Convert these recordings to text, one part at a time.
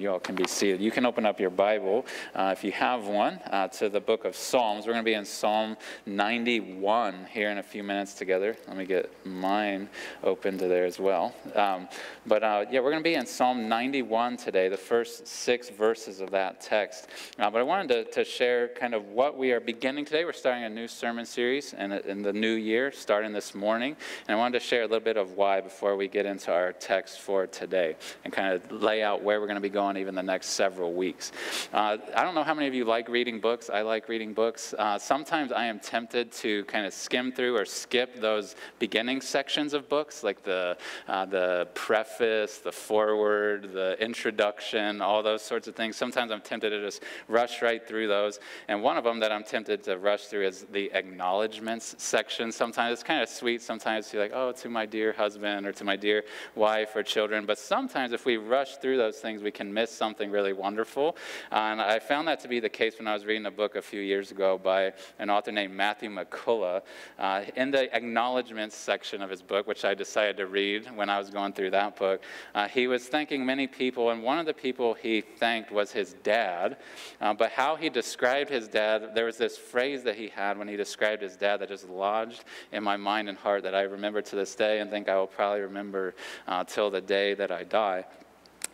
You all can be seated. You can open up your Bible, uh, if you have one, uh, to the book of Psalms. We're going to be in Psalm 91 here in a few minutes together. Let me get mine open to there as well. Um, but uh, yeah, we're going to be in Psalm 91 today, the first six verses of that text. Uh, but I wanted to, to, share kind of what we are beginning today. We're starting a new sermon series in, in the new year, starting this morning. And I wanted to share a little bit of why before we get into our text for today and kind of lay out where we're going to be going even the next several weeks. Uh, I don't know how many of you like reading books. I like reading books. Uh, sometimes I am tempted to kind of skim through or skip those beginning sections of books, like the, uh, the preface, the foreword, the introduction, all those sorts of things. Sometimes I'm tempted to just rush right through those. And one of them that I'm tempted to rush through is the acknowledgments section. Sometimes it's kind of sweet. Sometimes you're like, oh, to my dear husband or to my dear wife or children. But sometimes if we rush through those things, we can miss something really wonderful. Uh, and I found that to be the case when I was reading a book a few years ago by an author named Matthew McCullough. Uh, in the acknowledgments section of his book, which I decided to read when I was going through that book, uh, he was thanking many people, and one of the people he thanked was his dad. Uh, but how he described his dad, there was this phrase that he had when he described his dad that just lodged in my mind and heart that I remember to this day and think I will probably remember uh, till the day that I die.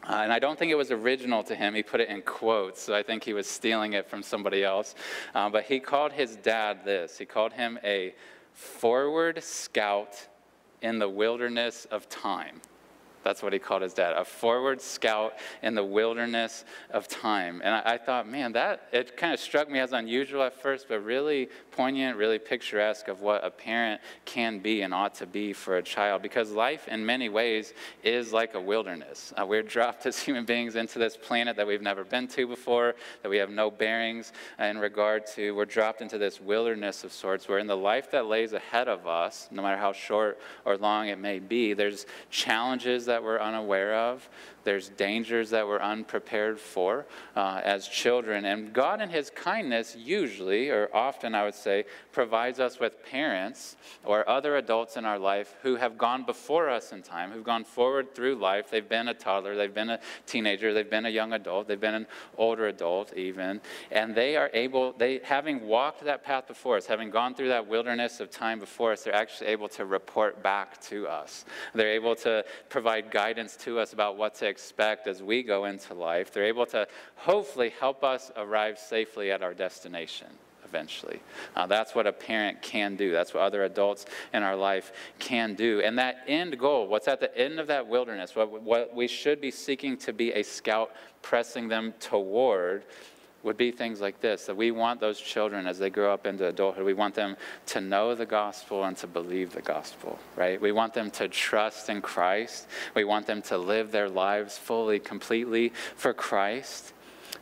Uh, and I don't think it was original to him. He put it in quotes, so I think he was stealing it from somebody else. Uh, but he called his dad this he called him a forward scout in the wilderness of time. That's what he called his dad, a forward scout in the wilderness of time. And I, I thought, man, that it kind of struck me as unusual at first, but really poignant, really picturesque of what a parent can be and ought to be for a child. Because life, in many ways, is like a wilderness. Uh, we're dropped as human beings into this planet that we've never been to before, that we have no bearings in regard to. We're dropped into this wilderness of sorts, where in the life that lays ahead of us, no matter how short or long it may be, there's challenges that that we're unaware of. There's dangers that we're unprepared for uh, as children. And God, in His kindness, usually, or often I would say, provides us with parents or other adults in our life who have gone before us in time, who've gone forward through life. They've been a toddler, they've been a teenager, they've been a young adult, they've been an older adult, even. And they are able, they having walked that path before us, having gone through that wilderness of time before us, they're actually able to report back to us. They're able to provide guidance to us about what to expect as we go into life. They're able to hopefully help us arrive safely at our destination eventually. Uh, that's what a parent can do. That's what other adults in our life can do. And that end goal, what's at the end of that wilderness, what, what we should be seeking to be a scout pressing them toward would be things like this that we want those children as they grow up into adulthood, we want them to know the gospel and to believe the gospel, right? We want them to trust in Christ. We want them to live their lives fully, completely for Christ.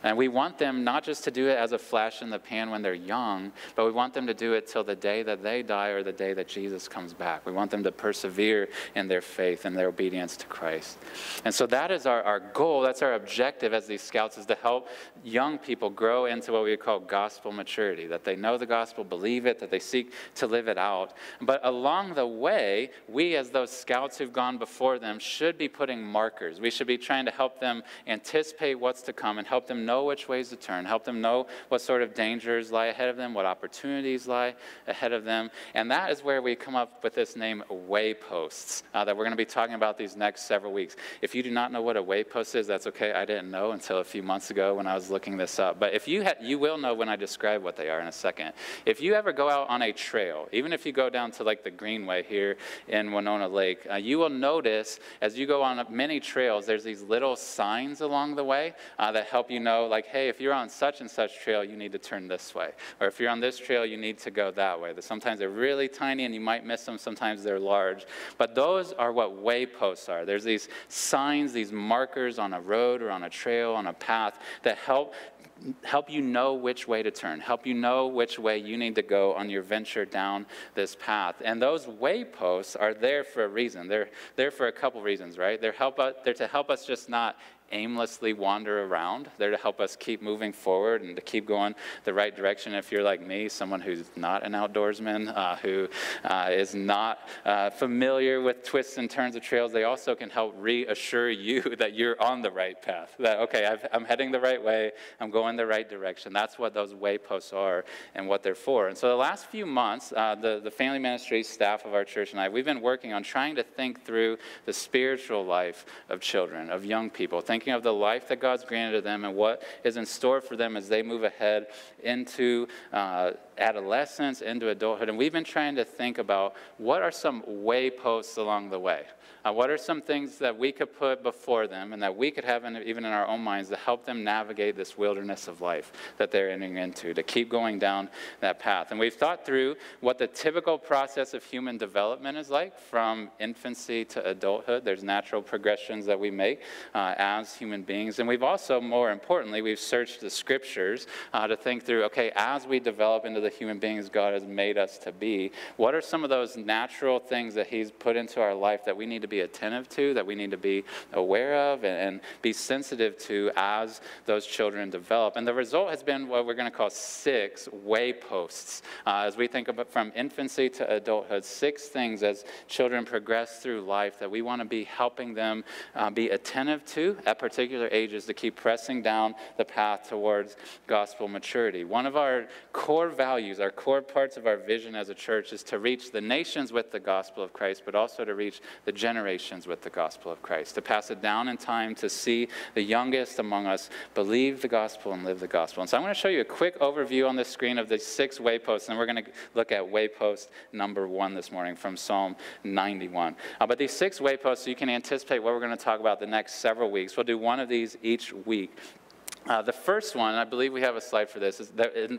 And we want them not just to do it as a flash in the pan when they're young, but we want them to do it till the day that they die or the day that Jesus comes back. We want them to persevere in their faith and their obedience to Christ. And so that is our, our goal. That's our objective as these scouts is to help young people grow into what we call gospel maturity, that they know the gospel, believe it, that they seek to live it out. But along the way, we as those scouts who've gone before them should be putting markers. We should be trying to help them anticipate what's to come and help them know know which ways to turn, help them know what sort of dangers lie ahead of them, what opportunities lie ahead of them. And that is where we come up with this name, wayposts, uh, that we're going to be talking about these next several weeks. If you do not know what a waypost is, that's okay. I didn't know until a few months ago when I was looking this up. But if you ha- you will know when I describe what they are in a second. If you ever go out on a trail, even if you go down to like the Greenway here in Winona Lake, uh, you will notice as you go on many trails, there's these little signs along the way uh, that help you know like, hey, if you're on such and such trail, you need to turn this way. Or if you're on this trail, you need to go that way. Sometimes they're really tiny and you might miss them, sometimes they're large. But those are what wayposts are. There's these signs, these markers on a road or on a trail, on a path that help help you know which way to turn, help you know which way you need to go on your venture down this path. And those wayposts are there for a reason. They're there for a couple reasons, right? They're, help they're to help us just not aimlessly wander around. They're to help us keep moving forward and to keep going the right direction. If you're like me, someone who's not an outdoorsman, uh, who uh, is not uh, familiar with twists and turns of trails, they also can help reassure you that you're on the right path. That, okay, i am heading the right way, I'm going the right direction. That's what those wayposts are and what they're for. And so the last few months, uh, the, the family ministry staff of our church and I, we've been working on trying to think through the spiritual life of children, of young people, thinking of the life that God's granted to them and what is in store for them as they move ahead into uh, adolescence, into adulthood. And we've been trying to think about what are some wayposts along the way. Uh, what are some things that we could put before them and that we could have in, even in our own minds to help them navigate this wilderness of life that they're entering into, to keep going down that path? And we've thought through what the typical process of human development is like from infancy to adulthood. There's natural progressions that we make uh, as human beings. And we've also, more importantly, we've searched the scriptures uh, to think through okay, as we develop into the human beings God has made us to be, what are some of those natural things that He's put into our life that we need to be attentive to, that we need to be aware of and, and be sensitive to as those children develop. And the result has been what we're going to call six wayposts. Uh, as we think about from infancy to adulthood, six things as children progress through life that we want to be helping them uh, be attentive to particular ages to keep pressing down the path towards gospel maturity. One of our core values, our core parts of our vision as a church is to reach the nations with the gospel of Christ, but also to reach the generations with the gospel of Christ, to pass it down in time, to see the youngest among us believe the gospel and live the gospel. And so I'm going to show you a quick overview on the screen of the six wayposts, and we're going to look at waypost number one this morning from Psalm 91. Uh, but these six wayposts, so you can anticipate what we're going to talk about the next several weeks. Do one of these each week. Uh, the first one, I believe we have a slide for this, is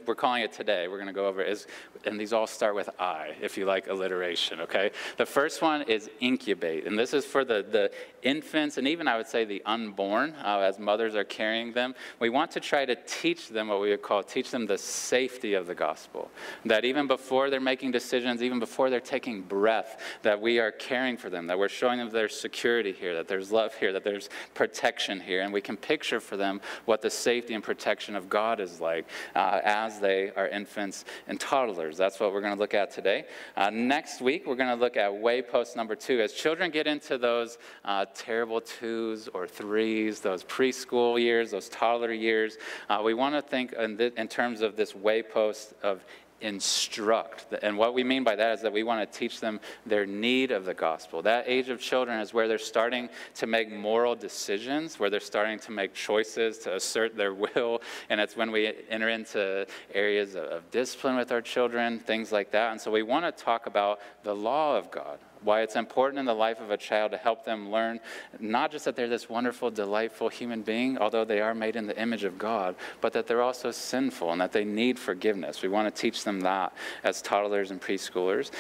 we're calling it today, we're going to go over, is, and these all start with I, if you like alliteration, okay? The first one is incubate, and this is for the, the infants and even I would say the unborn, uh, as mothers are carrying them. We want to try to teach them what we would call, teach them the safety of the gospel. That even before they're making decisions, even before they're taking breath, that we are caring for them, that we're showing them there's security here, that there's love here, that there's protection here, and we can picture for them what the safety and protection of God is like uh, as they are infants and toddlers. That's what we're going to look at today. Uh, next week, we're going to look at waypost number two. As children get into those uh, terrible twos or threes, those preschool years, those toddler years, uh, we want to think in, th- in terms of this waypost of instruct. And what we mean by that is that we want to teach them their need of the gospel. That age of children is where they're starting to make moral decisions, where they're starting to make choices, to assert their will. And it's when we enter into areas of discipline with our children, things like that. And so we want to talk about the law of God why it's important in the life of a child to help them learn not just that they're this wonderful, delightful human being, although they are made in the image of God, but that they're also sinful and that they need forgiveness. We want to teach them that as toddlers and preschoolers.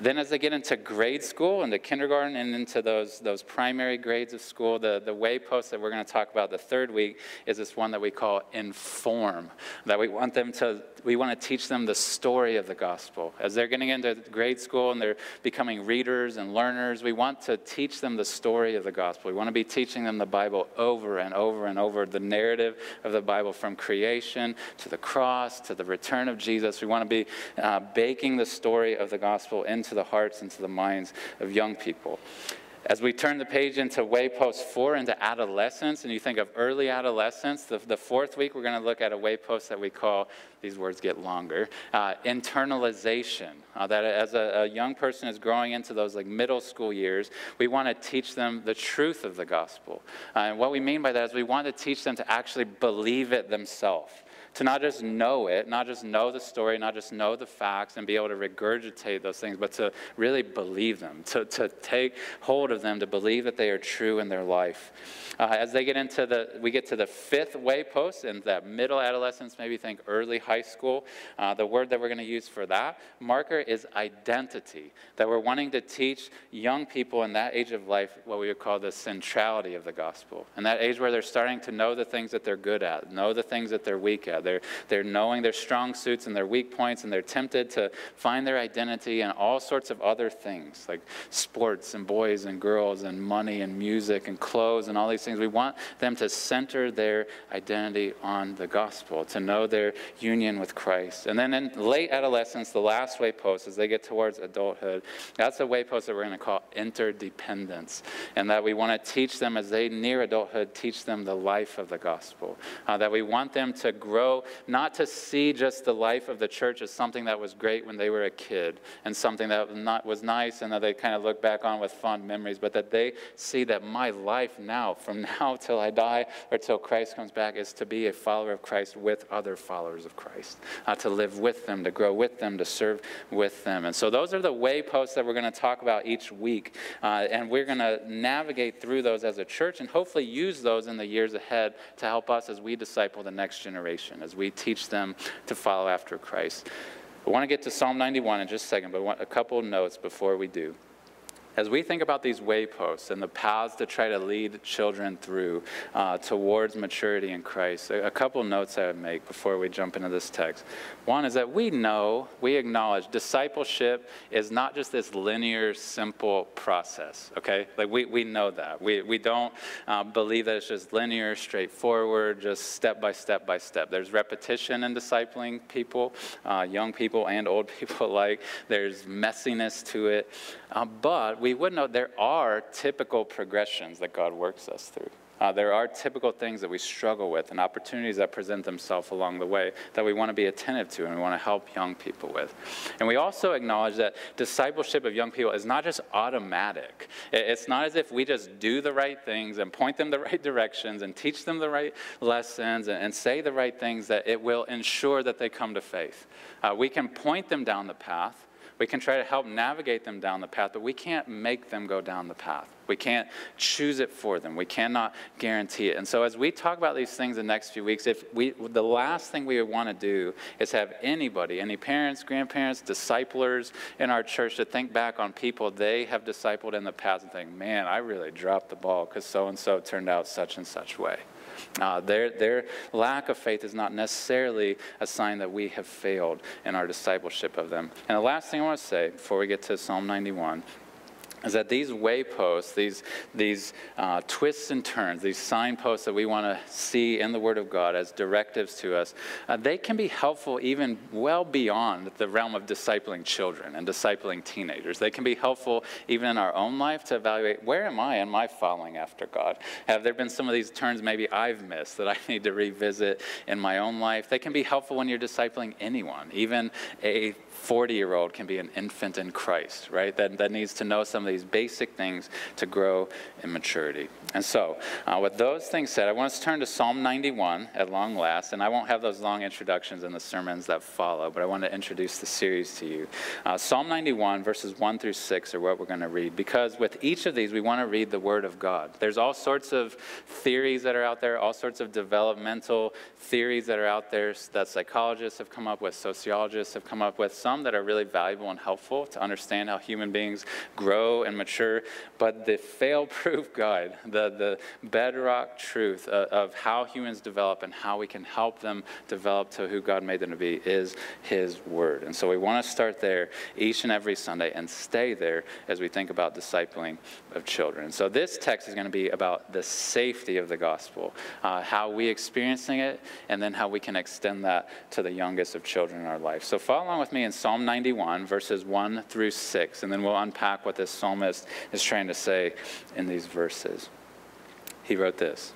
Then, as they get into grade school, into kindergarten, and into those, those primary grades of school, the, the waypost that we're going to talk about the third week is this one that we call inform. That we want them to, we want to teach them the story of the gospel. As they're getting into grade school and they're becoming readers and learners, we want to teach them the story of the gospel. We want to be teaching them the Bible over and over and over, the narrative of the Bible from creation to the cross to the return of Jesus. We want to be uh, baking the story of the gospel into into the hearts, into the minds of young people. As we turn the page into waypost four, into adolescence, and you think of early adolescence, the, the fourth week we're going to look at a waypost that we call, these words get longer, uh, internalization. Uh, that as a, a, young person is growing into those like middle school years, we want to teach them the truth of the gospel. Uh, and what we mean by that is we want to teach them to actually believe it themselves to not just know it, not just know the story, not just know the facts and be able to regurgitate those things, but to really believe them, to, to take hold of them, to believe that they are true in their life. Uh, as they get into the, we get to the fifth waypost and that middle adolescence, maybe think early high school. Uh, the word that we're going to use for that marker is identity. That we're wanting to teach young people in that age of life what we would call the centrality of the gospel. And that age where they're starting to know the things that they're good at, know the things that they're weak at, They're, they're knowing their strong suits and their weak points, and they're tempted to find their identity in all sorts of other things, like sports and boys and girls and money and music and clothes and all these things. We want them to center their identity on the gospel, to know their union with Christ. And then in late adolescence, the last waypost, as they get towards adulthood, that's a waypost that we're going to call interdependence. And that we want to teach them as they near adulthood, teach them the life of the gospel. Uh, that we want them to grow, not to see just the life of the church as something that was great when they were a kid and something that not, was nice and that they kind of look back on with fond memories, but that they see that my life now, from now till I die or till Christ comes back, is to be a follower of Christ with other followers of Christ, uh, to live with them, to grow with them, to serve with them. And so those are the wayposts that we're going to talk about each week. Uh, and we're going to navigate through those as a church and hopefully use those in the years ahead to help us as we disciple the next generation, as we teach them to follow after Christ. I want to get to Psalm 91 in just a second, but a couple notes before we do as we think about these wayposts and the paths to try to lead children through uh, towards maturity in Christ, a, a couple notes I would make before we jump into this text. One is that we know, we acknowledge discipleship is not just this linear, simple process, okay? Like we, we know that. We, we don't uh, believe that it's just linear, straightforward, just step by step by step. There's repetition in discipling people, uh, young people and old people alike. There's messiness to it. Uh, but we would know there are typical progressions that God works us through. Uh, there are typical things that we struggle with and opportunities that present themselves along the way that we want to be attentive to and we want to help young people with. And we also acknowledge that discipleship of young people is not just automatic. It's not as if we just do the right things and point them the right directions and teach them the right lessons and, and say the right things that it will ensure that they come to faith. Uh, we can point them down the path. We can try to help navigate them down the path, but we can't make them go down the path. We can't choose it for them. We cannot guarantee it. And so, as we talk about these things the next few weeks, if we, the last thing we would want to do is have anybody, any parents, grandparents, disciplers in our church to think back on people they have discipled in the past and think, man, I really dropped the ball because so and so turned out such and such way. Uh, their, their lack of faith is not necessarily a sign that we have failed in our discipleship of them. And the last thing I want to say before we get to Psalm 91 is that these wayposts, these, these uh, twists and turns, these signposts that we want to see in the Word of God as directives to us, uh, they can be helpful even well beyond the realm of discipling children and discipling teenagers. They can be helpful even in our own life to evaluate where am I? in my following after God? Have there been some of these turns maybe I've missed that I need to revisit in my own life? They can be helpful when you're discipling anyone, even a 40 year old can be an infant in Christ, right? That, that needs to know some of these basic things to grow in maturity. And so, uh, with those things said, I want us to turn to Psalm 91 at long last, and I won't have those long introductions in the sermons that follow, but I want to introduce the series to you. Uh, Psalm 91, verses 1 through 6 are what we're going to read, because with each of these, we want to read the Word of God. There's all sorts of theories that are out there, all sorts of developmental theories that are out there that psychologists have come up with, sociologists have come up with. Some some that are really valuable and helpful to understand how human beings grow and mature. But the fail proof guide, the, the bedrock truth of, of how humans develop and how we can help them develop to who God made them to be is His Word. And so we want to start there each and every Sunday and stay there as we think about discipling of children. So this text is going to be about the safety of the gospel, uh, how we experiencing it, and then how we can extend that to the youngest of children in our life. So follow along with me in Psalm 91, verses 1 through 6, and then we'll unpack what this psalmist is trying to say in these verses. He wrote this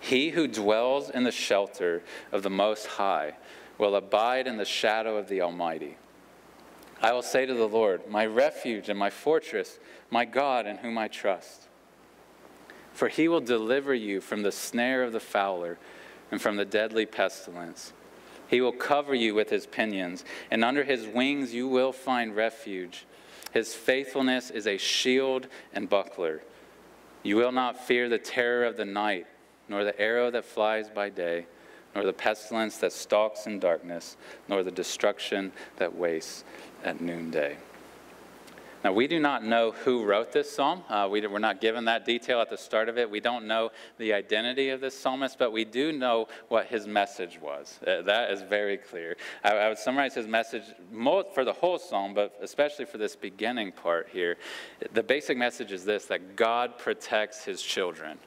He who dwells in the shelter of the Most High will abide in the shadow of the Almighty. I will say to the Lord, My refuge and my fortress, my God in whom I trust. For he will deliver you from the snare of the fowler and from the deadly pestilence. He will cover you with his pinions, and under his wings you will find refuge. His faithfulness is a shield and buckler. You will not fear the terror of the night, nor the arrow that flies by day, nor the pestilence that stalks in darkness, nor the destruction that wastes at noonday. Now, we do not know who wrote this psalm. Uh, we, are not given that detail at the start of it. We don't know the identity of this psalmist, but we do know what his message was. Uh, that is very clear. I, I, would summarize his message for the whole psalm, but especially for this beginning part here. The basic message is this that God protects his children.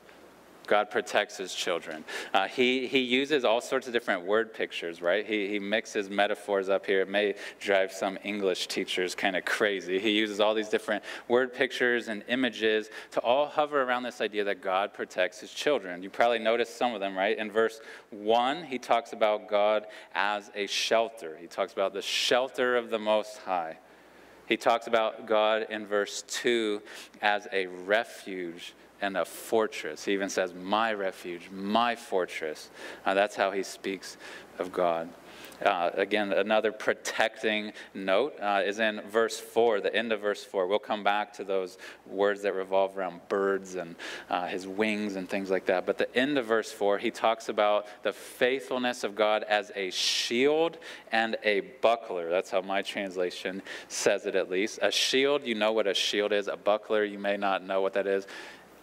God protects his children. Uh, he, he uses all sorts of different word pictures, right? He, he mixes metaphors up here. It may drive some English teachers kind of crazy. He uses all these different word pictures and images to all hover around this idea that God protects his children. You probably noticed some of them, right? In verse 1, he talks about God as a shelter, he talks about the shelter of the Most High. He talks about God in verse 2 as a refuge and a fortress. He even says, My refuge, my fortress. Uh, that's how he speaks of God. Uh, again, another protecting note uh, is in verse 4, the end of verse 4. We'll come back to those words that revolve around birds and uh, his wings and things like that. But the end of verse 4, he talks about the faithfulness of God as a shield and a buckler. That's how my translation says it, at least. A shield, you know what a shield is. A buckler, you may not know what that is.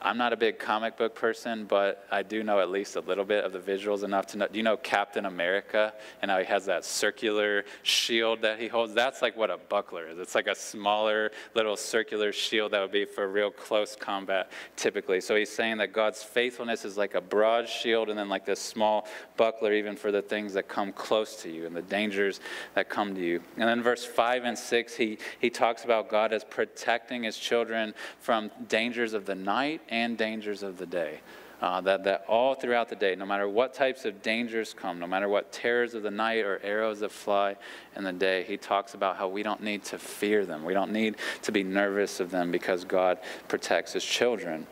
I'm not a big comic book person, but I do know at least a little bit of the visuals enough to know. Do you know Captain America and how he has that circular shield that he holds? That's like what a buckler is. It's like a smaller little circular shield that would be for real close combat typically. So he's saying that God's faithfulness is like a broad shield and then like this small buckler even for the things that come close to you and the dangers that come to you. And then verse 5 and 6, he, he talks about God as protecting his children from dangers of the night and dangers of the day. Uh, that, that all throughout the day, no matter what types of dangers come, no matter what terrors of the night or arrows that fly in the day, he talks about how we don't need to fear them. We don't need to be nervous of them because God protects his children.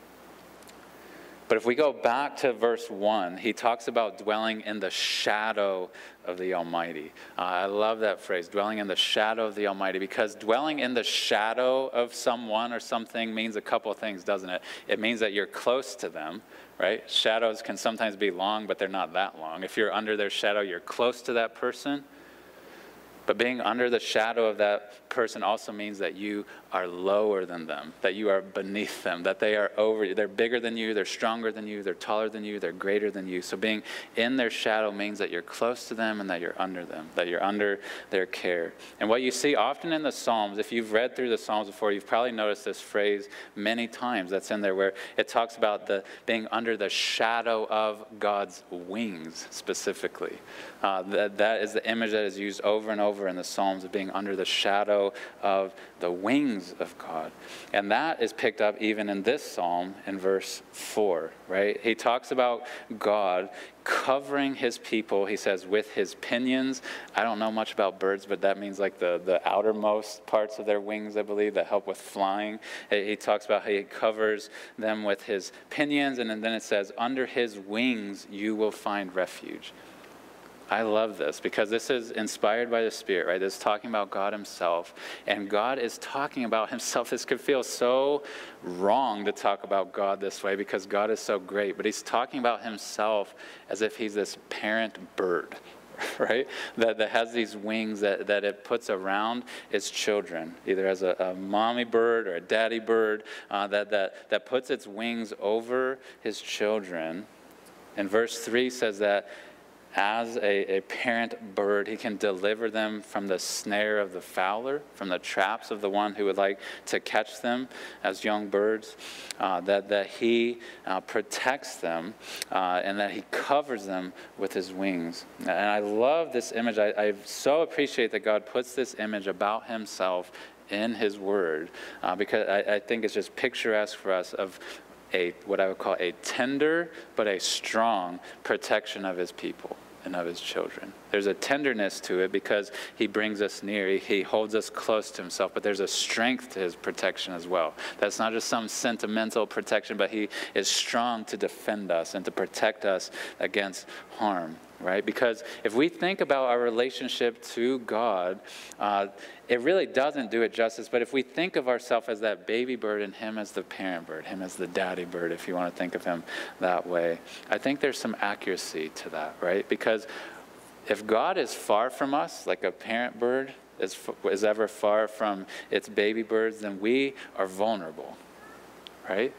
But if we go back to verse 1, he talks about dwelling in the shadow of the Almighty. Uh, I love that phrase, dwelling in the shadow of the Almighty, because dwelling in the shadow of someone or something means a couple of things, doesn't it? It means that you're close to them, right? Shadows can sometimes be long, but they're not that long. If you're under their shadow, you're close to that person. But being under the shadow of that person also means that you are lower than them, that you are beneath them, that they are over you. They're bigger than you, they're stronger than you, they're taller than you, they're greater than you. So being in their shadow means that you're close to them and that you're under them, that you're under their care. And what you see often in the Psalms, if you've read through the Psalms before, you've probably noticed this phrase many times that's in there where it talks about the being under the shadow of God's wings specifically. Uh, that, that is the image that is used over and over in the Psalms of being under the shadow of the wings of God. And that is picked up even in this psalm in verse 4, right? He talks about God covering his people, he says, with his pinions. I don't know much about birds, but that means like the, the outermost parts of their wings, I believe, that help with flying. He talks about how he covers them with his pinions, and then it says, under his wings you will find refuge. I love this because this is inspired by the Spirit, right? This is talking about God Himself. And God is talking about Himself. This could feel so wrong to talk about God this way because God is so great. But He's talking about Himself as if He's this parent bird, right? That, that has these wings that, that it puts around its children, either as a, a mommy bird or a daddy bird, uh, that, that, that puts its wings over his children. And verse 3 says that as a, a, parent bird, he can deliver them from the snare of the fowler, from the traps of the one who would like to catch them as young birds, uh, that, that he uh, protects them uh, and that he covers them with his wings. And I love this image. I, I so appreciate that God puts this image about himself in his word uh, because I, I, think it's just picturesque for us of a what I would call a tender but a strong protection of his people and of his children. There's a tenderness to it because he brings us near. He holds us close to himself, but there's a strength to his protection as well. That's not just some sentimental protection, but he is strong to defend us and to protect us against harm, right? Because if we think about our relationship to God, uh, it really doesn't do it justice. But if we think of ourselves as that baby bird and him as the parent bird, him as the daddy bird, if you want to think of him that way, I think there's some accuracy to that, right? Because if God is far from us, like a parent bird, is, is ever far from its baby birds, then we are vulnerable, right?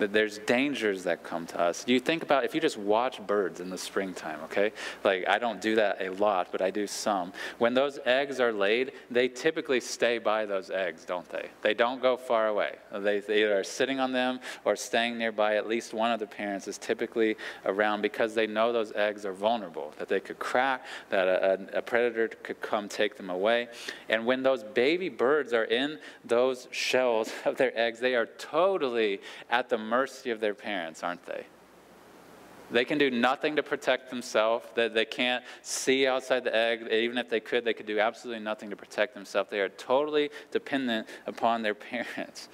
That there's dangers that come to us. You think about if you just watch birds in the springtime, okay? Like I don't do that a lot, but I do some. When those eggs are laid, they typically stay by those eggs, don't they? They don't go far away. They, they either are sitting on them or staying nearby. At least one of the parents is typically around because they know those eggs are vulnerable, that they could crack, that a, a predator could come take them away. And when those baby birds are in those shells of their eggs, they are totally at the mercy of their parents, aren't they? They can do nothing to protect themselves. They, they can't see outside the egg. Even if they could, they could do absolutely nothing to protect themselves. They are totally dependent upon their parents.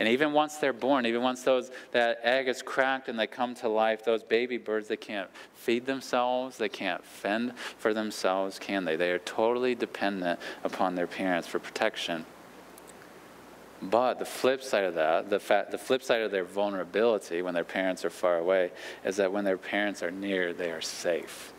And even once they're born, even once those, that egg is cracked and they come to life, those baby birds, they can't feed themselves. They can't fend for themselves, can they? They are totally dependent upon their parents for protection. But the flip side of that, the, the flip side of their vulnerability when their parents are far away, is that when their parents are near, they are safe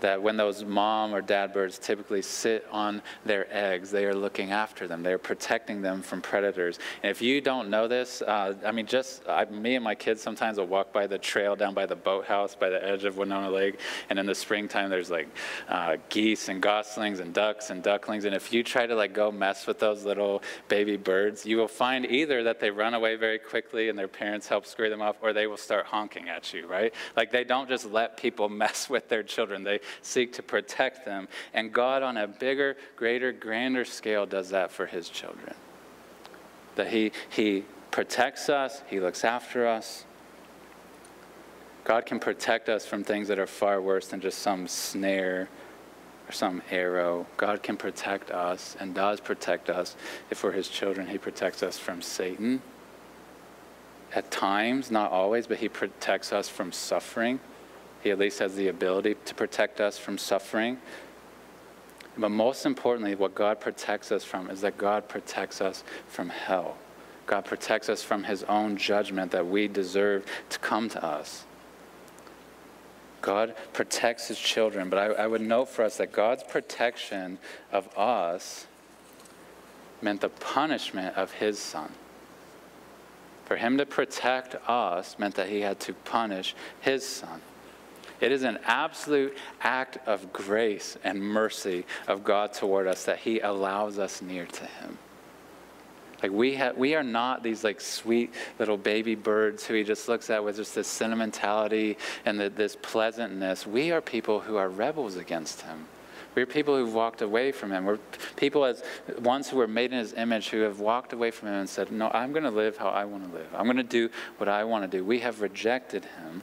that when those mom or dad birds typically sit on their eggs, they are looking after them. They're protecting them from predators. And if you don't know this, uh, I mean, just I, me and my kids sometimes will walk by the trail down by the boathouse by the edge of Winona Lake. And in the springtime, there's like uh, geese and goslings and ducks and ducklings. And if you try to like go mess with those little baby birds, you will find either that they run away very quickly and their parents help scare them off, or they will start honking at you, right? Like they don't just let people mess with their children. They seek to protect them. And God, on a bigger, greater, grander scale, does that for his children. That he, he protects us, he looks after us. God can protect us from things that are far worse than just some snare or some arrow. God can protect us and does protect us. If we're his children, he protects us from Satan. At times, not always, but he protects us from suffering. He at least has the ability to protect us from suffering. But most importantly, what God protects us from is that God protects us from hell. God protects us from his own judgment that we deserve to come to us. God protects his children, but I, I, would note for us that God's protection of us meant the punishment of his son. For him to protect us meant that he had to punish his son. It is an absolute act of grace and mercy of God toward us that He allows us near to Him. Like we have, we are not these like sweet little baby birds who he just looks at with just this sentimentality and the, this pleasantness. We are people who are rebels against him. We're people who've walked away from him. We're people as ones who were made in his image who have walked away from him and said, No, I'm going to live how I want to live. I'm going to do what I want to do. We have rejected him.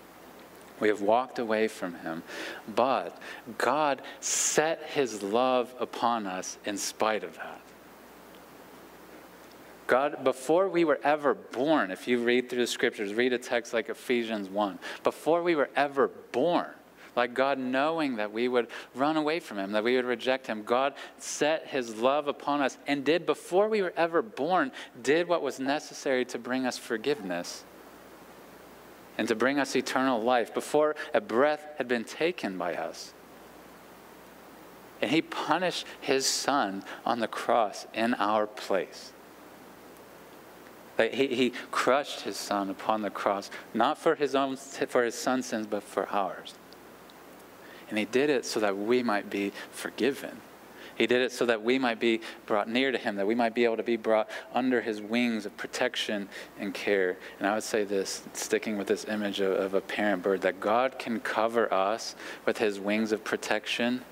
We have walked away from him. But God set his love upon us in spite of that. God, before we were ever born, if you read through the scriptures, read a text like Ephesians 1, before we were ever born, like God knowing that we would run away from Him, that we would reject Him. God set His love upon us and did, before we were ever born, did what was necessary to bring us forgiveness and to bring us eternal life before a breath had been taken by us. And he punished his son on the cross in our place. He, he crushed his son upon the cross, not for his own for his son's sins, but for ours. And he did it so that we might be forgiven. He did it so that we might be brought near to Him, that we might be able to be brought under His wings of protection and care. And I would say this, sticking with this image of, of a parent bird, that God can cover us with His wings of protection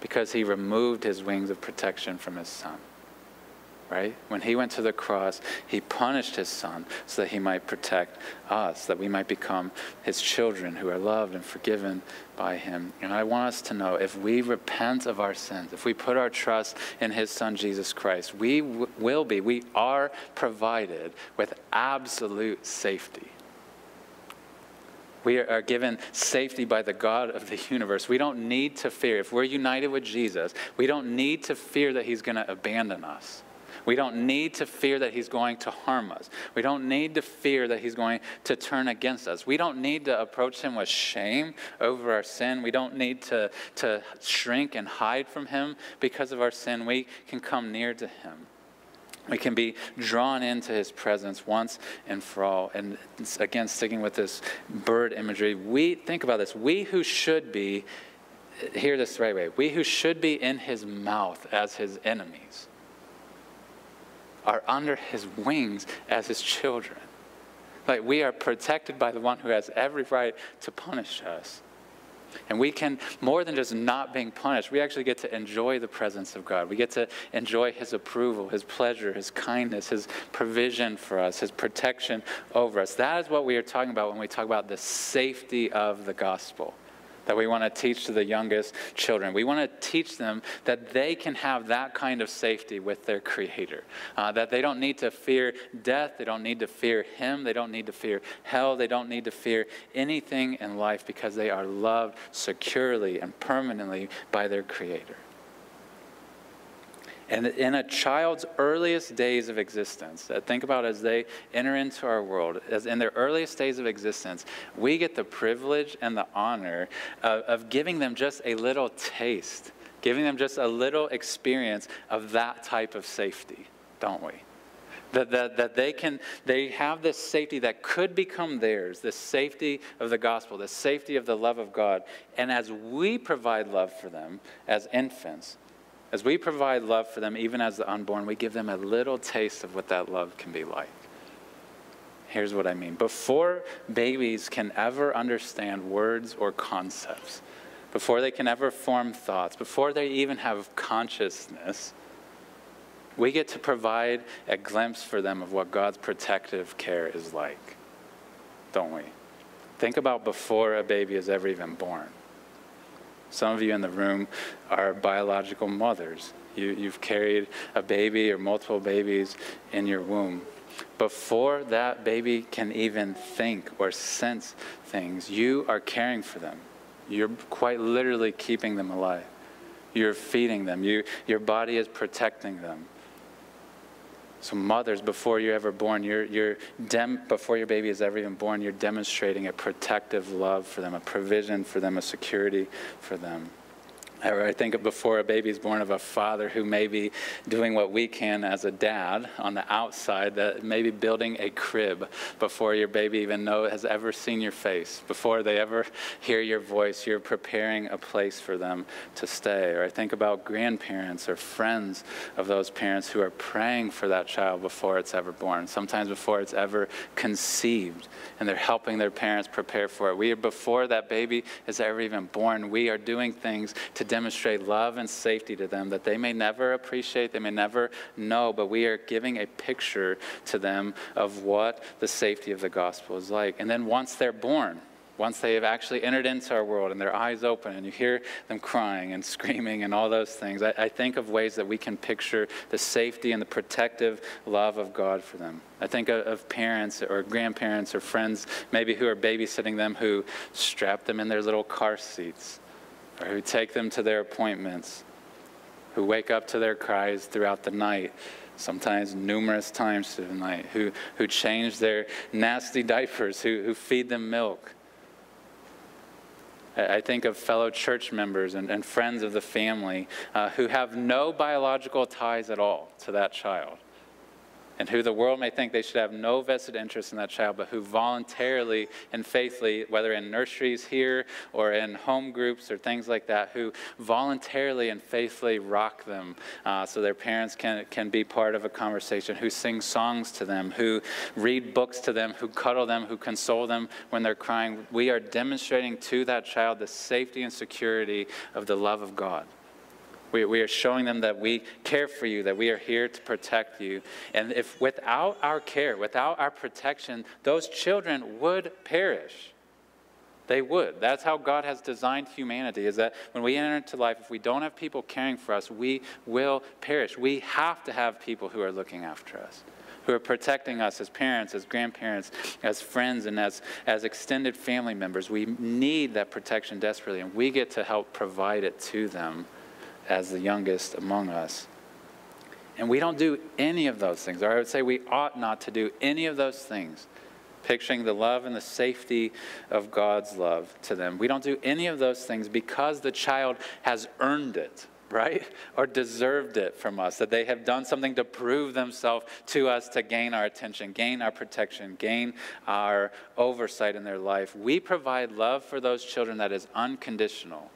because He removed His wings of protection from His Son right? When he went to the cross, he punished his son so that he might protect us, that we might become his children who are loved and forgiven by him. And I want us to know if we repent of our sins, if we put our trust in his son Jesus Christ, we w- will be, we are provided with absolute safety. We are given safety by the God of the universe. We don't need to fear. If we're united with Jesus, we don't need to fear that he's going to abandon us We don't need to fear that he's going to harm us. We don't need to fear that he's going to turn against us. We don't need to approach him with shame over our sin. We don't need to, to shrink and hide from him because of our sin. We can come near to him. We can be drawn into his presence once and for all. And again, sticking with this bird imagery, we think about this. We who should be, hear this right way, we who should be in his mouth as his enemies are under his wings as his children. Like we are protected by the one who has every right to punish us. And we can, more than just not being punished, we actually get to enjoy the presence of God. We get to enjoy His approval, His pleasure, His kindness, His provision for us, His protection over us. That is what we are talking about when we talk about the safety of the gospel that we want to teach to the youngest children. We want to teach them that they can have that kind of safety with their Creator, uh, that they don't need to fear death, they don't need to fear Him, they don't need to fear hell, they don't need to fear anything in life because they are loved securely and permanently by their Creator. And in a child's earliest days of existence, think about as they enter into our world, as in their earliest days of existence, we get the privilege and the honor of, of giving them just a little taste, giving them just a little experience of that type of safety, don't we? That, that, that they can they have this safety that could become theirs this safety of the gospel the safety of the love of god and as we provide love for them as infants as we provide love for them, even as the unborn, we give them a little taste of what that love can be like. Here's what I mean. Before babies can ever understand words or concepts, before they can ever form thoughts, before they even have consciousness, we get to provide a glimpse for them of what God's protective care is like, don't we? Think about before a baby is ever even born. Some of you in the room are biological mothers. You, you've carried a baby or multiple babies in your womb. Before that baby can even think or sense things, you are caring for them. You're quite literally keeping them alive. You're feeding them. You, your body is protecting them. So, mothers, before you're ever born, you're, you're before your baby is ever even born, you're demonstrating a protective love for them, a provision for them, a security for them. I think before a baby is born of a father who may be doing what we can as a dad on the outside, that maybe building a crib before your baby even know has ever seen your face, before they ever hear your voice, you're preparing a place for them to stay. Or I think about grandparents or friends of those parents who are praying for that child before it's ever born, sometimes before it's ever conceived, and they're helping their parents prepare for it. We are before that baby is ever even born, we are doing things to demonstrate love and safety to them that they may never appreciate, they may never know, but we are giving a picture to them of what the safety of the gospel is like. And then once they're born, once they have actually entered into our world and their eyes open and you hear them crying and screaming and all those things, I, I, think of ways that we can picture the safety and the protective love of God for them. I think of, of parents or grandparents or friends maybe who are babysitting them who strap them in their little car seats or who take them to their appointments, who wake up to their cries throughout the night, sometimes numerous times through the night, who, who change their nasty diapers, who, who feed them milk. I think of fellow church members and, and friends of the family uh, who have no biological ties at all to that child and who the world may think they should have no vested interest in that child, but who voluntarily and faithfully, whether in nurseries here or in home groups or things like that, who voluntarily and faithfully rock them uh, so their parents can, can be part of a conversation, who sing songs to them, who read books to them, who cuddle them, who console them when they're crying. We are demonstrating to that child the safety and security of the love of God. We, we are showing them that we care for you, that we are here to protect you. And if without our care, without our protection, those children would perish. They would. That's how God has designed humanity, is that when we enter into life, if we don't have people caring for us, we will perish. We have to have people who are looking after us, who are protecting us as parents, as grandparents, as friends, and as, as extended family members. We need that protection desperately, and we get to help provide it to them as the youngest among us. And we don't do any of those things, or I would say we ought not to do any of those things. Picturing the love and the safety of God's love to them. We don't do any of those things because the child has earned it right? Or deserved it from us, that they have done something to prove themselves to us to gain our attention, gain our protection, gain our oversight in their life. We provide love for those children that is unconditional.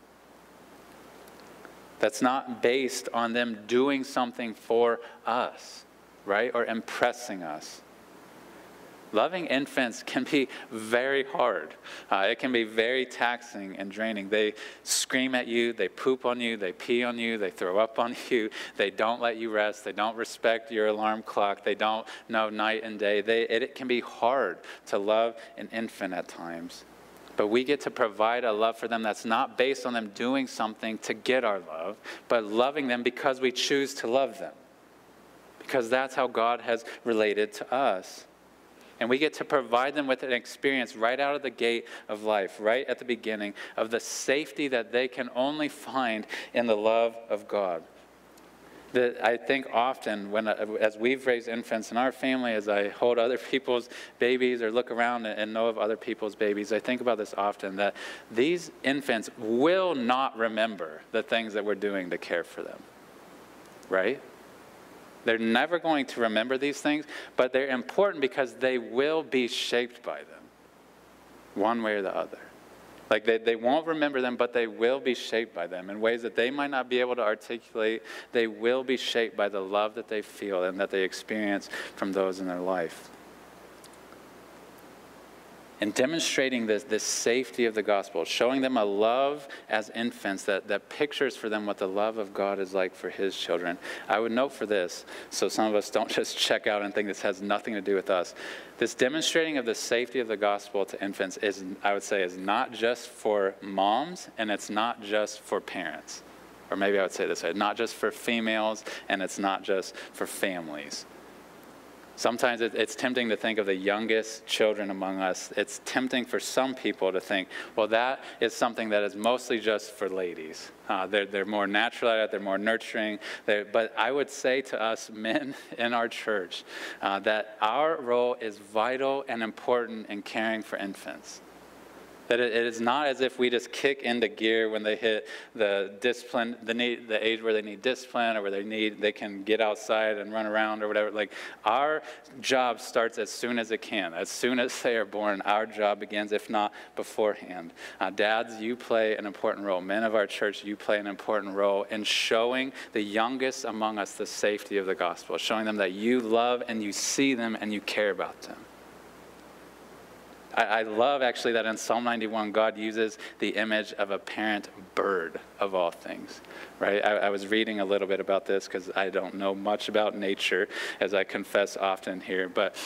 That's not based on them doing something for us, right? Or impressing us. Loving infants can be very hard. Uh, it can be very taxing and draining. They scream at you, they poop on you, they pee on you, they throw up on you, they don't let you rest, they don't respect your alarm clock, they don't know night and day. They, it, it can be hard to love an infant at times. But we get to provide a love for them that's not based on them doing something to get our love, but loving them because we choose to love them. Because that's how God has related to us. And we get to provide them with an experience right out of the gate of life, right at the beginning, of the safety that they can only find in the love of God. That I think often, when uh, as we've raised infants in our family, as I hold other people's babies or look around and know of other people's babies, I think about this often that these infants will not remember the things that we're doing to care for them, right? They're never going to remember these things, but they're important because they will be shaped by them, one way or the other. Like they, they won't remember them, but they will be shaped by them in ways that they might not be able to articulate. They will be shaped by the love that they feel and that they experience from those in their life and demonstrating this, this safety of the gospel, showing them a love as infants that, that pictures for them what the love of God is like for his children. I would note for this, so some of us don't just check out and think this has nothing to do with us. This demonstrating of the safety of the gospel to infants is, I would say, is not just for moms and it's not just for parents. Or maybe I would say this way, not just for females and it's not just for families. Sometimes it's tempting to think of the youngest children among us. It's tempting for some people to think, well, that is something that is mostly just for ladies. Uh, they're, they're more natural at it, they're more nurturing. They're, but I would say to us men in our church uh, that our role is vital and important in caring for infants. That it is not as if we just kick into gear when they hit the discipline, the, need, the age where they need discipline or where they need, they can get outside and run around or whatever. Like our job starts as soon as it can. As soon as they are born, our job begins, if not beforehand. Uh, dads, you play an important role. Men of our church, you play an important role in showing the youngest among us the safety of the gospel, showing them that you love and you see them and you care about them. I, I love actually that in Psalm 91, God uses the image of a parent bird of all things, right? I, I was reading a little bit about this because I don't know much about nature, as I confess often here, but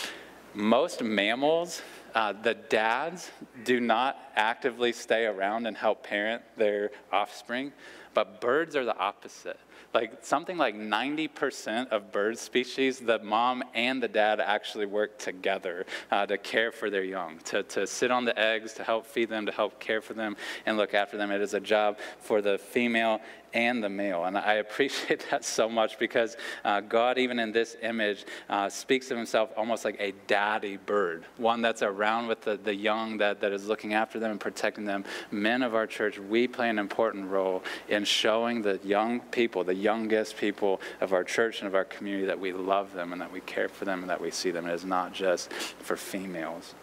most mammals, uh, the dads do not actively stay around and help parent their offspring, but birds are the opposite like something like 90% of bird species, the mom and the dad actually work together uh, to care for their young, to, to sit on the eggs, to help feed them, to help care for them and look after them. It is a job for the female and the male. And I appreciate that so much because uh, God, even in this image, uh, speaks of himself almost like a daddy bird, one that's around with the, the young, that, that is looking after them and protecting them. Men of our church, we play an important role in showing the young people, the youngest people of our church and of our community, that we love them and that we care for them and that we see them. It is not just for females.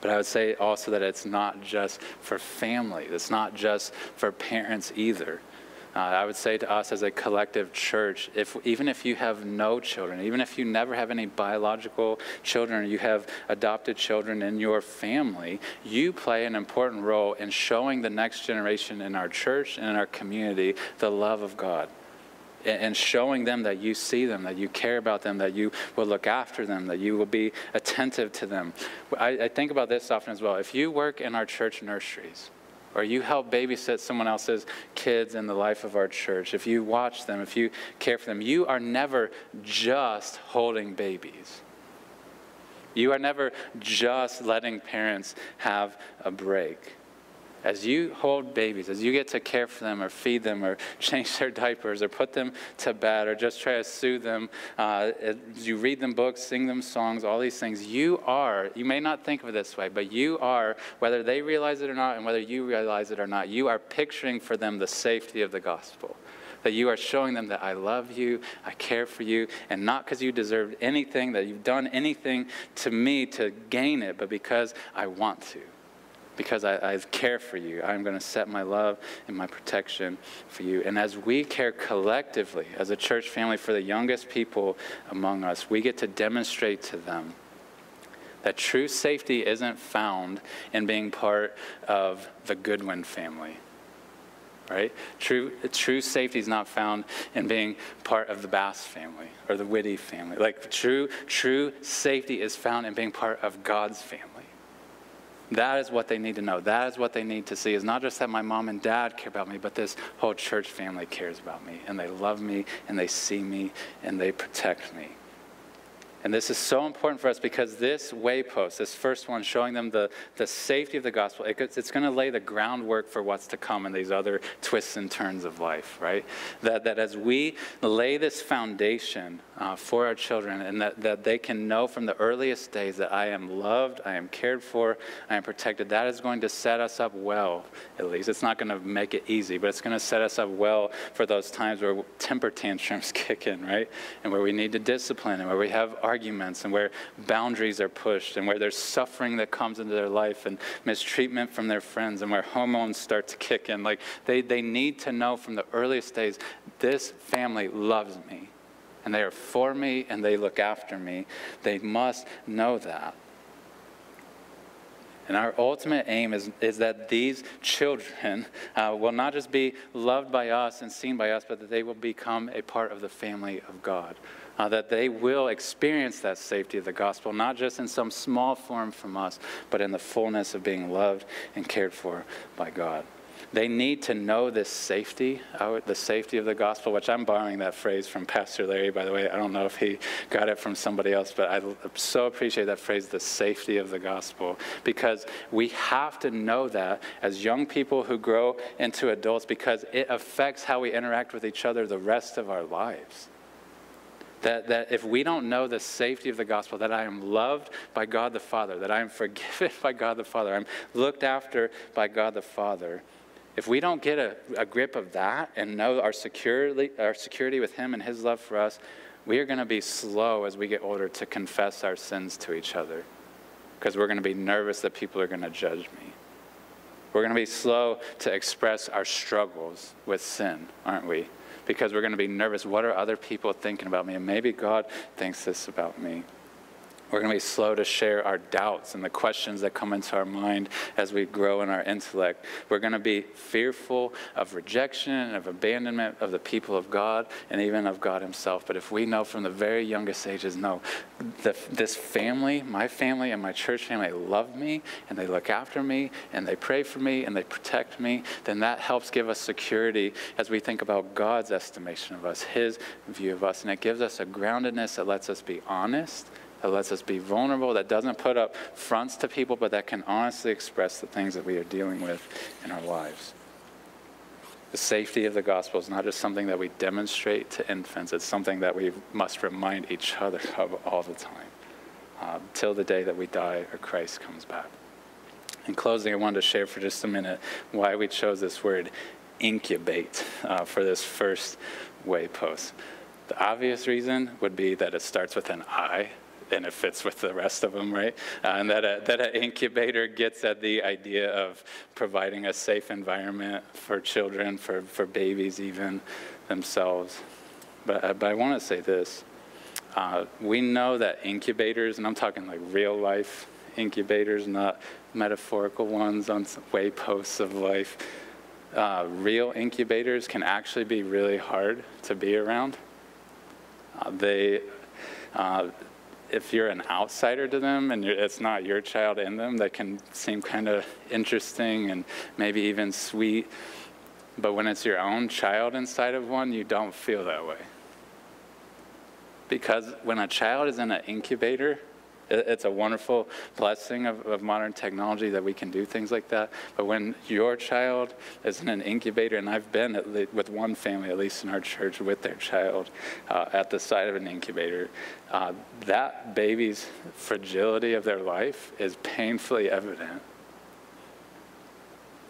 But I would say also that it's not just for family. It's not just for parents either. Uh, I would say to us as a collective church, if, even if you have no children, even if you never have any biological children, you have adopted children in your family, you play an important role in showing the next generation in our church and in our community the love of God and showing them that you see them, that you care about them, that you will look after them, that you will be attentive to them. I, I, think about this often as well. If you work in our church nurseries, or you help babysit someone else's kids in the life of our church, if you watch them, if you care for them, you are never just holding babies. You are never just letting parents have a break. As you hold babies, as you get to care for them or feed them or change their diapers or put them to bed or just try to soothe them, uh, as you read them books, sing them songs, all these things, you are, you may not think of it this way, but you are, whether they realize it or not and whether you realize it or not, you are picturing for them the safety of the gospel. That you are showing them that I love you, I care for you, and not because you deserved anything, that you've done anything to me to gain it, but because I want to because I, I, care for you. I'm going to set my love and my protection for you. And as we care collectively as a church family for the youngest people among us, we get to demonstrate to them that true safety isn't found in being part of the Goodwin family. Right? True, true safety is not found in being part of the Bass family or the Whitty family. Like true, true safety is found in being part of God's family. That is what they need to know. That is what they need to see. Is not just that my mom and dad care about me, but this whole church family cares about me and they love me and they see me and they protect me. And this is so important for us because this waypost, this first one, showing them the, the safety of the gospel, it, it's going to lay the groundwork for what's to come in these other twists and turns of life, right? That, that as we lay this foundation uh, for our children and that, that they can know from the earliest days that I am loved, I am cared for, I am protected, that is going to set us up well, at least. It's not going to make it easy, but it's going to set us up well for those times where temper tantrums kick in, right? And where we need to discipline and where we have arguments and where boundaries are pushed and where there's suffering that comes into their life and mistreatment from their friends and where hormones start to kick in. Like they, they need to know from the earliest days this family loves me and they are for me and they look after me. They must know that. And our ultimate aim is, is that these children uh, will not just be loved by us and seen by us, but that they will become a part of the family of God uh, that they will experience that safety of the gospel, not just in some small form from us, but in the fullness of being loved and cared for by God. They need to know this safety, uh, the safety of the gospel, which I'm borrowing that phrase from Pastor Larry, by the way. I don't know if he got it from somebody else, but I so appreciate that phrase, the safety of the gospel, because we have to know that as young people who grow into adults, because it affects how we interact with each other the rest of our lives. That, that if we don't know the safety of the gospel, that I am loved by God the Father, that I am forgiven by God the Father, I'm looked after by God the Father, if we don't get a, a grip of that and know our security, our security with Him and His love for us, we are going to be slow as we get older to confess our sins to each other because we're going to be nervous that people are going to judge me. We're going to be slow to express our struggles with sin, aren't we? because we're going to be nervous. What are other people thinking about me? And maybe God thinks this about me. We're going to be slow to share our doubts and the questions that come into our mind as we grow in our intellect. We're going to be fearful of rejection and of abandonment of the people of God and even of God Himself. But if we know from the very youngest ages, no, the, this family, my family and my church family, love me and they look after me and they pray for me and they protect me, then that helps give us security as we think about God's estimation of us, His view of us. And it gives us a groundedness that lets us be honest that lets us be vulnerable, that doesn't put up fronts to people, but that can honestly express the things that we are dealing with in our lives. The safety of the gospel is not just something that we demonstrate to infants, it's something that we must remind each other of all the time, uh, till the day that we die or Christ comes back. In closing, I wanted to share for just a minute why we chose this word incubate uh, for this first waypost. The obvious reason would be that it starts with an I, and it fits with the rest of them, right? Uh, and that, a, that an incubator gets at the idea of providing a safe environment for children, for, for babies even themselves. But, uh, but I want to say this. Uh, we know that incubators, and I'm talking like real life incubators, not metaphorical ones on wayposts of life. Uh, real incubators can actually be really hard to be around. Uh, they, uh, if you're an outsider to them and it's not your child in them, that can seem kind of interesting and maybe even sweet. But when it's your own child inside of one, you don't feel that way. Because when a child is in an incubator, It's a wonderful blessing of, of modern technology that we can do things like that. But when your child is in an incubator, and I've been with one family, at least in our church, with their child uh, at the side of an incubator, uh, that baby's fragility of their life is painfully evident.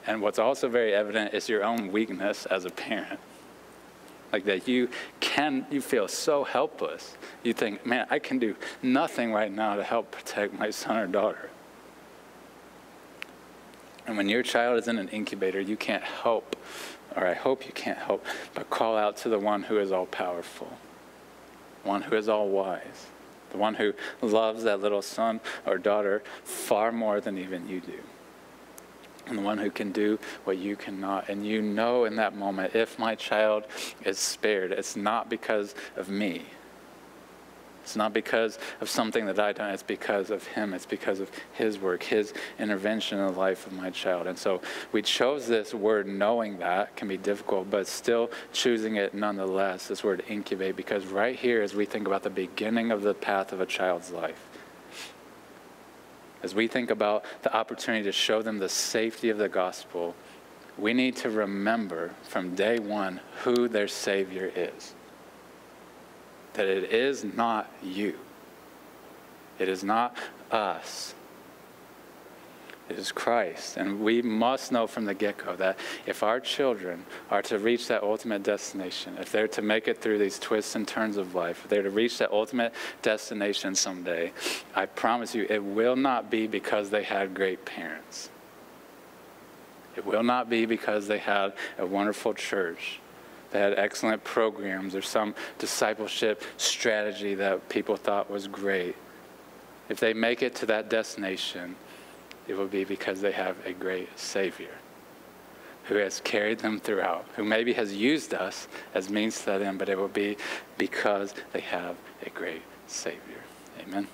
And what's also very evident is your own weakness as a parent. Like that you can, you feel so helpless. You think, man, I can do nothing right now to help protect my son or daughter. And when your child is in an incubator, you can't help, or I hope you can't help, but call out to the one who is all powerful, one who is all wise, the one who loves that little son or daughter far more than even you do and the one who can do what you cannot. And you know in that moment, if my child is spared, it's not because of me. It's not because of something that I done. It's because of Him. It's because of His work, His intervention in the life of my child. And so we chose this word knowing that can be difficult, but still choosing it nonetheless, this word incubate, because right here, as we think about the beginning of the path of a child's life, as we think about the opportunity to show them the safety of the gospel, we need to remember from day one who their Savior is. That it is not you, it is not us. Is Christ. And we must know from the get go that if our children are to reach that ultimate destination, if they're to make it through these twists and turns of life, if they're to reach that ultimate destination someday, I promise you, it will not be because they had great parents. It will not be because they had a wonderful church. They had excellent programs or some discipleship strategy that people thought was great. If they make it to that destination, it will be because they have a great Savior who has carried them throughout, who maybe has used us as means to them, but it will be because they have a great Savior. Amen.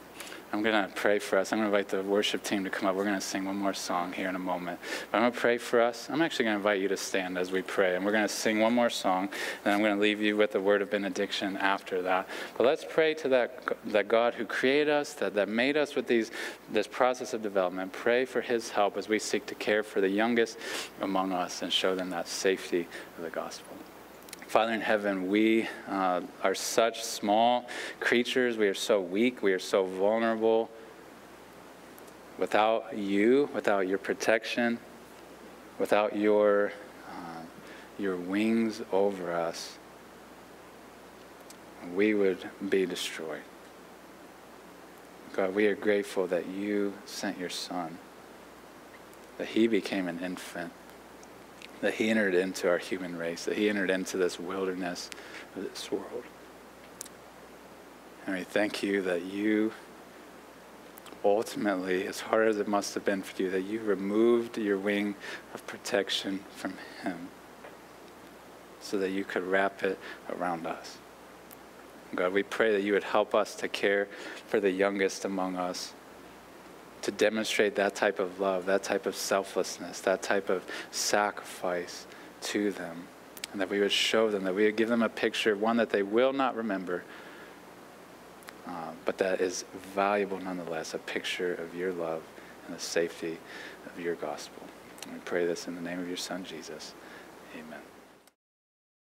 I'm going to pray for us. I'm going to invite the worship team to come up. We're going to sing one more song here in a moment. But I'm going to pray for us. I'm actually going to invite you to stand as we pray. And we're going to sing one more song. And I'm going to leave you with a word of benediction after that. But let's pray to that, that God who created us, that, that made us with these, this process of development. Pray for his help as we seek to care for the youngest among us and show them that safety of the gospel. Father in heaven, we uh, are such small creatures. We are so weak. We are so vulnerable. Without you, without your protection, without your, uh, your wings over us, we would be destroyed. God, we are grateful that you sent your Son, that he became an infant that he entered into our human race, that he entered into this wilderness of this world. And we thank you that you ultimately, as hard as it must have been for you, that you removed your wing of protection from him so that you could wrap it around us. God, we pray that you would help us to care for the youngest among us to demonstrate that type of love, that type of selflessness, that type of sacrifice to them. And that we would show them, that we would give them a picture, one that they will not remember, uh, but that is valuable nonetheless, a picture of your love and the safety of your gospel. And we pray this in the name of your Son, Jesus. Amen.